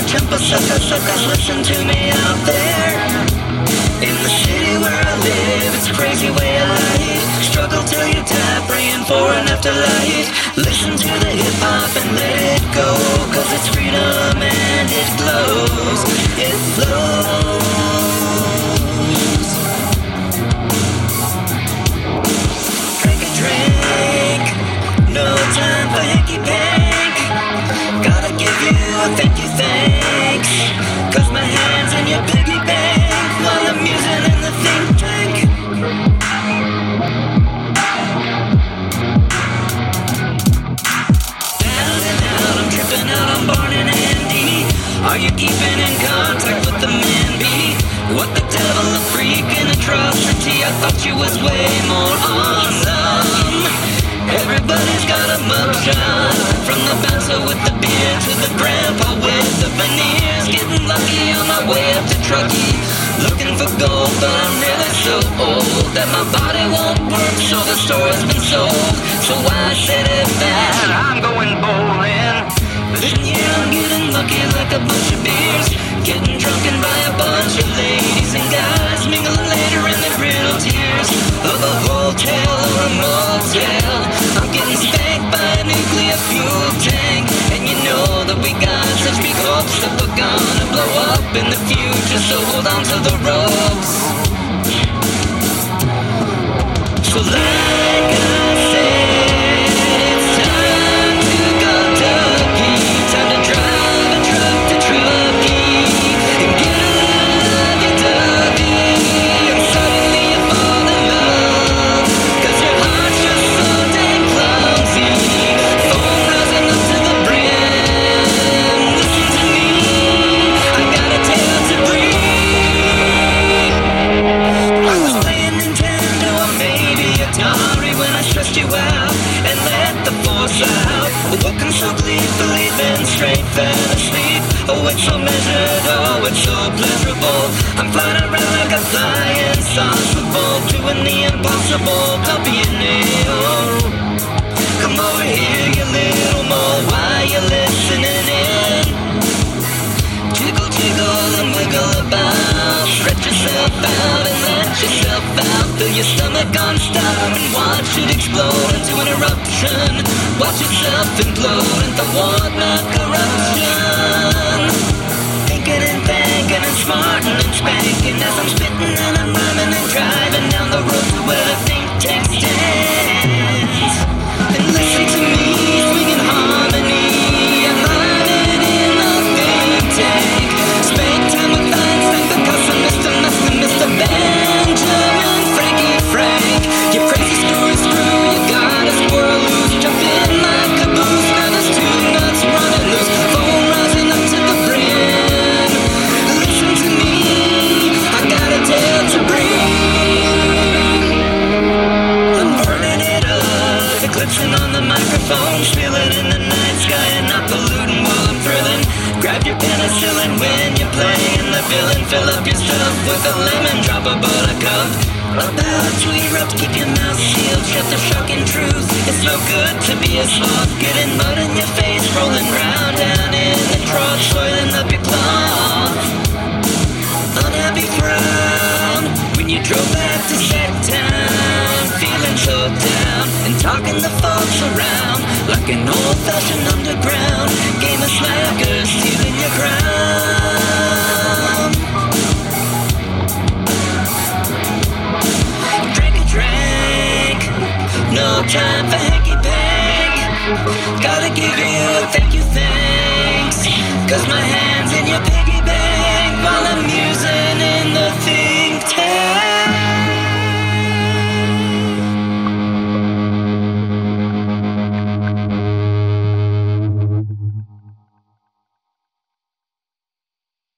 temper, sucker, suckers, listen to me out there. In the city where I live, it's a crazy way of life. Struggle till you die, praying for an afterlife. Listen to the hip hop and let it go, cause it's freedom and it glows. It flows. Thank you thanks. Cause my hands in your piggy bank while I'm using in the think tank. And out, I'm tripping out, I'm born in Andy. Are you keeping in contact with the man B? What the devil, a freak, an atrocity. I thought you was way more awesome. Everybody's got a mugshot From the bouncer with the beard To the grandpa with the veneers. Getting lucky on my way up to Truckee. Looking for gold but I'm really so old That my body won't work so the store's been sold. So I said it fast I'm going bowling. This year I'm getting lucky like a bunch of beers. Getting drunken by a bunch such big hopes That we're gonna blow up in the future So hold on to the ropes. So like So gleefully, then straight fell asleep. Oh, it's so measured, oh, it's so pleasurable. I'm flying around like a flying saucer doing the impossible. An. Come over here, you little more. Why you listening in? Jiggle, jiggle and wiggle about. Stretch yourself out and let yourself out. Fill your stomach on stop and watch it explode into an eruption. Watch yourself implode into whatnot corruption. Thinking and thinking and smarting and spanking as I'm spitting and up, on the microphone, spilling in the night sky and not polluting while I'm thrilling. Grab your penicillin when you're playing the villain. Fill up your stuff with a lemon, drop a buttercup. About to erupt, keep your mouth sealed, shut the shocking truth. It's no good to be a sloth, getting mud in your face, rolling round down and talking the folks around like an old-fashioned underground game of slackers stealing your crown.